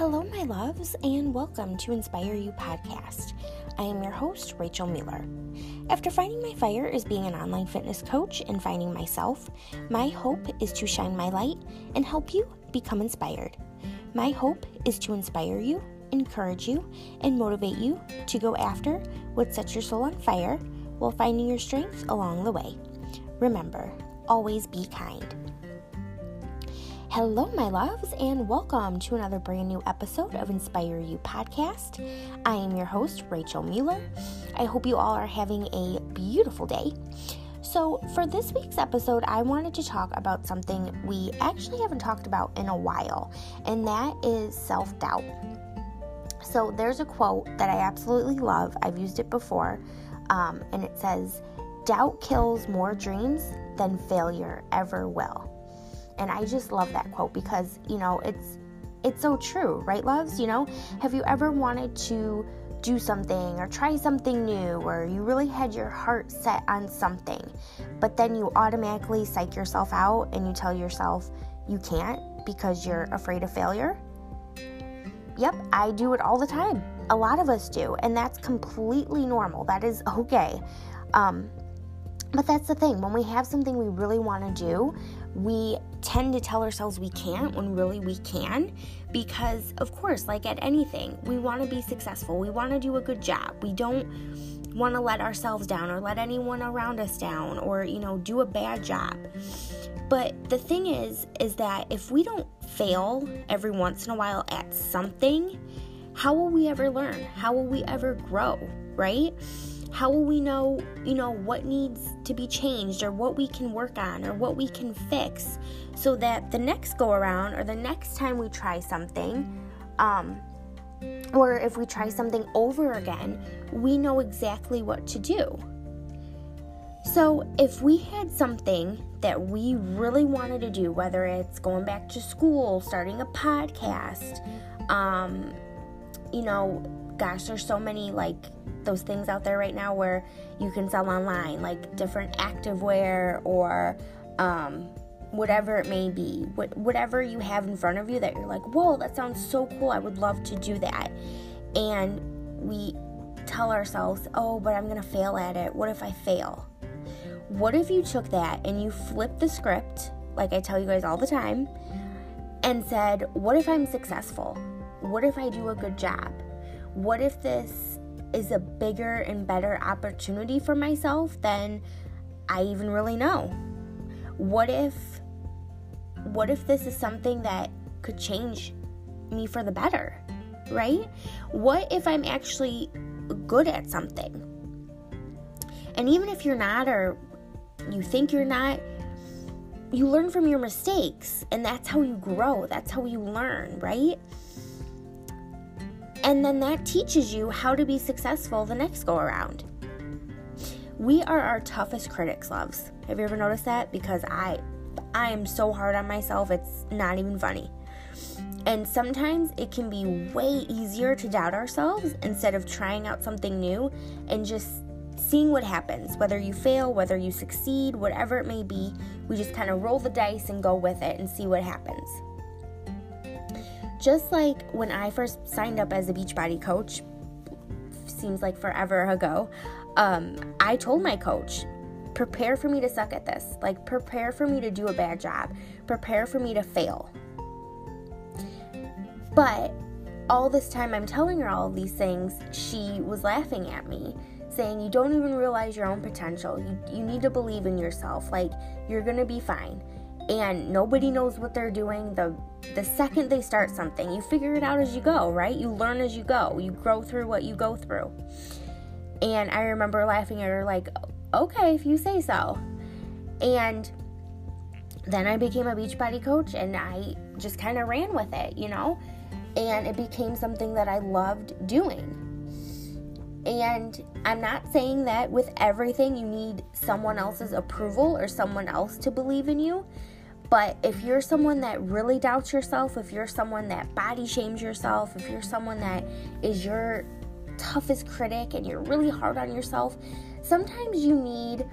Hello, my loves, and welcome to Inspire You podcast. I am your host, Rachel Mueller. After finding my fire as being an online fitness coach and finding myself, my hope is to shine my light and help you become inspired. My hope is to inspire you, encourage you, and motivate you to go after what sets your soul on fire while finding your strength along the way. Remember, always be kind. Hello, my loves, and welcome to another brand new episode of Inspire You podcast. I am your host, Rachel Mueller. I hope you all are having a beautiful day. So, for this week's episode, I wanted to talk about something we actually haven't talked about in a while, and that is self doubt. So, there's a quote that I absolutely love. I've used it before, um, and it says, Doubt kills more dreams than failure ever will. And I just love that quote because, you know, it's it's so true, right, loves? You know, have you ever wanted to do something or try something new or you really had your heart set on something, but then you automatically psych yourself out and you tell yourself you can't because you're afraid of failure? Yep, I do it all the time. A lot of us do, and that's completely normal. That is okay. Um, but that's the thing, when we have something we really want to do, we tend to tell ourselves we can't when really we can because of course like at anything we want to be successful. We want to do a good job. We don't want to let ourselves down or let anyone around us down or you know do a bad job. But the thing is is that if we don't fail every once in a while at something how will we ever learn? How will we ever grow right how will we know, you know, what needs to be changed or what we can work on or what we can fix so that the next go around or the next time we try something, um, or if we try something over again, we know exactly what to do. So, if we had something that we really wanted to do, whether it's going back to school, starting a podcast, um, you know, gosh, there's so many like those things out there right now where you can sell online, like different activewear or um, whatever it may be. What, whatever you have in front of you that you're like, whoa, that sounds so cool. I would love to do that. And we tell ourselves, oh, but I'm going to fail at it. What if I fail? What if you took that and you flipped the script, like I tell you guys all the time, and said, what if I'm successful? What if I do a good job? What if this is a bigger and better opportunity for myself than I even really know? What if what if this is something that could change me for the better? Right? What if I'm actually good at something? And even if you're not or you think you're not, you learn from your mistakes and that's how you grow. That's how you learn, right? And then that teaches you how to be successful the next go around. We are our toughest critics, loves. Have you ever noticed that? Because I I am so hard on myself, it's not even funny. And sometimes it can be way easier to doubt ourselves instead of trying out something new and just seeing what happens. Whether you fail, whether you succeed, whatever it may be, we just kind of roll the dice and go with it and see what happens. Just like when I first signed up as a Beachbody coach, seems like forever ago, um, I told my coach, prepare for me to suck at this. Like, prepare for me to do a bad job. Prepare for me to fail. But all this time I'm telling her all these things, she was laughing at me, saying, You don't even realize your own potential. You, you need to believe in yourself. Like, you're going to be fine and nobody knows what they're doing the the second they start something you figure it out as you go right? You learn as you go. You grow through what you go through. And i remember laughing at her like okay if you say so. And then i became a beachbody coach and i just kind of ran with it you know? And it became something that i loved doing and I'm not saying that with everything you need someone else's approval or someone else to believe in you. But if you're someone that really doubts yourself, if you're someone that body shames yourself, if you're someone that is your toughest critic and you're really hard on yourself, sometimes you need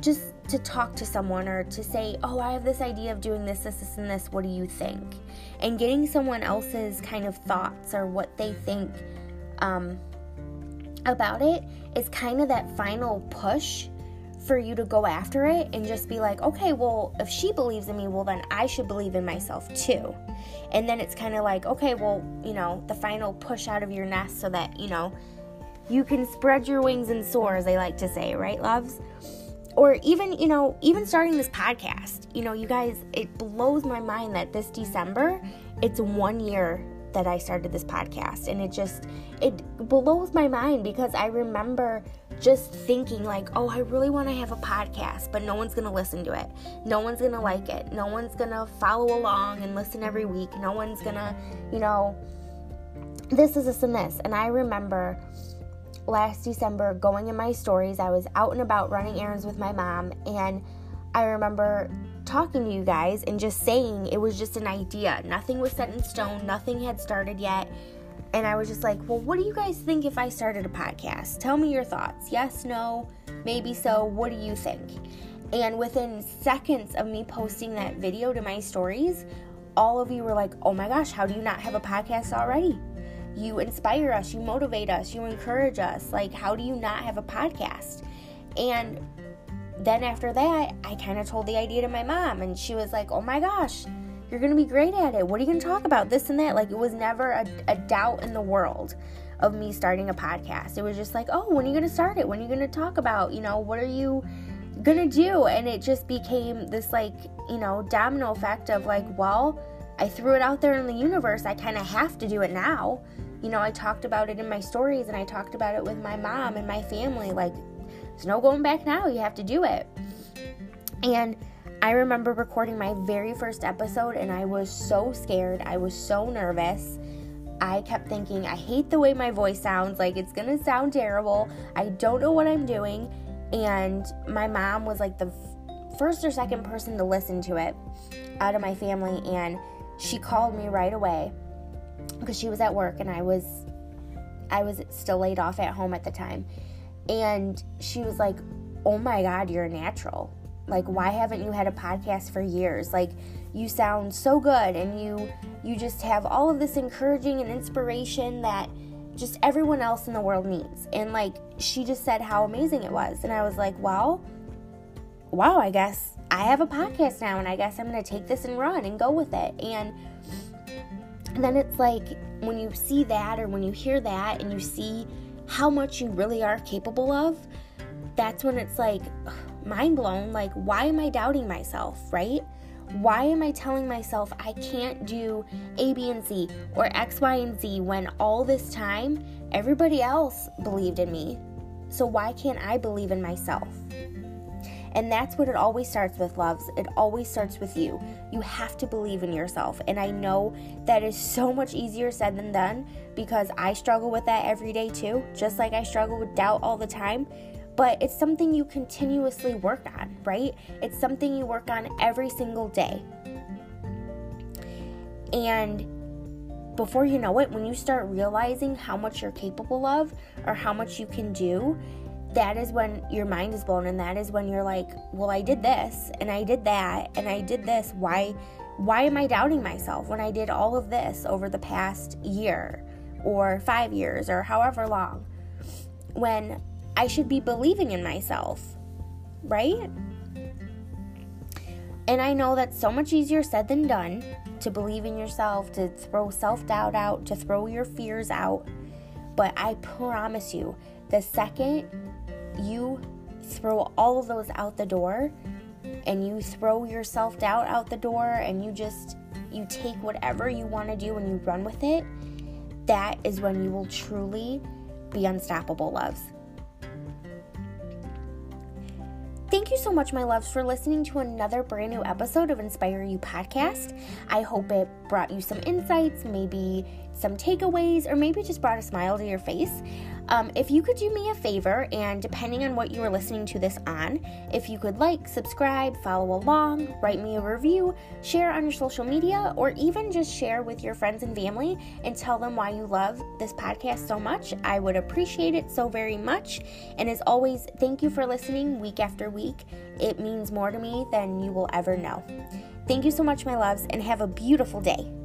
just to talk to someone or to say, "Oh, I have this idea of doing this, this, this, and this. What do you think?" And getting someone else's kind of thoughts or what they think um, about it is kind of that final push for you to go after it and just be like, okay, well, if she believes in me, well, then I should believe in myself too. And then it's kind of like, okay, well, you know, the final push out of your nest so that, you know, you can spread your wings and soar, as they like to say, right, loves? Or even, you know, even starting this podcast. You know, you guys, it blows my mind that this December, it's one year that I started this podcast. And it just, it blows my mind because I remember just thinking, like, oh, I really want to have a podcast, but no one's going to listen to it. No one's going to like it. No one's going to follow along and listen every week. No one's going to, you know, this is this and this. And I remember last December going in my stories, I was out and about running errands with my mom, and I remember talking to you guys and just saying it was just an idea. Nothing was set in stone, nothing had started yet. And I was just like, well, what do you guys think if I started a podcast? Tell me your thoughts. Yes, no, maybe so. What do you think? And within seconds of me posting that video to my stories, all of you were like, oh my gosh, how do you not have a podcast already? You inspire us, you motivate us, you encourage us. Like, how do you not have a podcast? And then after that, I kind of told the idea to my mom, and she was like, oh my gosh, you're going to be great at it. What are you going to talk about? This and that. Like, it was never a, a doubt in the world of me starting a podcast. It was just like, oh, when are you going to start it? When are you going to talk about, you know, what are you going to do? And it just became this, like, you know, domino effect of like, well, I threw it out there in the universe. I kind of have to do it now. You know, I talked about it in my stories and I talked about it with my mom and my family. Like, there's no going back now. You have to do it. And I remember recording my very first episode and I was so scared. I was so nervous. I kept thinking, I hate the way my voice sounds. Like, it's going to sound terrible. I don't know what I'm doing. And my mom was like the first or second person to listen to it out of my family. And she called me right away because she was at work and I was I was still laid off at home at the time. And she was like, "Oh my god, you're natural. Like, why haven't you had a podcast for years? Like, you sound so good and you you just have all of this encouraging and inspiration that just everyone else in the world needs. And like she just said how amazing it was. And I was like, "Wow. Wow, I guess I have a podcast now and I guess I'm going to take this and run and go with it." And then it's like when you see that or when you hear that and you see how much you really are capable of, that's when it's like mind blown. Like, why am I doubting myself, right? Why am I telling myself I can't do A, B, and C or X, Y, and Z when all this time everybody else believed in me? So, why can't I believe in myself? And that's what it always starts with, loves. It always starts with you. You have to believe in yourself. And I know that is so much easier said than done because I struggle with that every day too, just like I struggle with doubt all the time but it's something you continuously work on, right? It's something you work on every single day. And before you know it, when you start realizing how much you're capable of or how much you can do, that is when your mind is blown and that is when you're like, "Well, I did this and I did that and I did this. Why why am I doubting myself when I did all of this over the past year or 5 years or however long?" When I should be believing in myself, right? And I know that's so much easier said than done to believe in yourself, to throw self doubt out, to throw your fears out. But I promise you, the second you throw all of those out the door and you throw your self doubt out the door and you just you take whatever you want to do and you run with it, that is when you will truly be unstoppable, loves. Thank you so much, my loves, for listening to another brand new episode of Inspire You podcast. I hope it brought you some insights, maybe some takeaways, or maybe just brought a smile to your face. Um, if you could do me a favor, and depending on what you are listening to this on, if you could like, subscribe, follow along, write me a review, share on your social media, or even just share with your friends and family and tell them why you love this podcast so much, I would appreciate it so very much. And as always, thank you for listening week after week. It means more to me than you will ever know. Thank you so much, my loves, and have a beautiful day.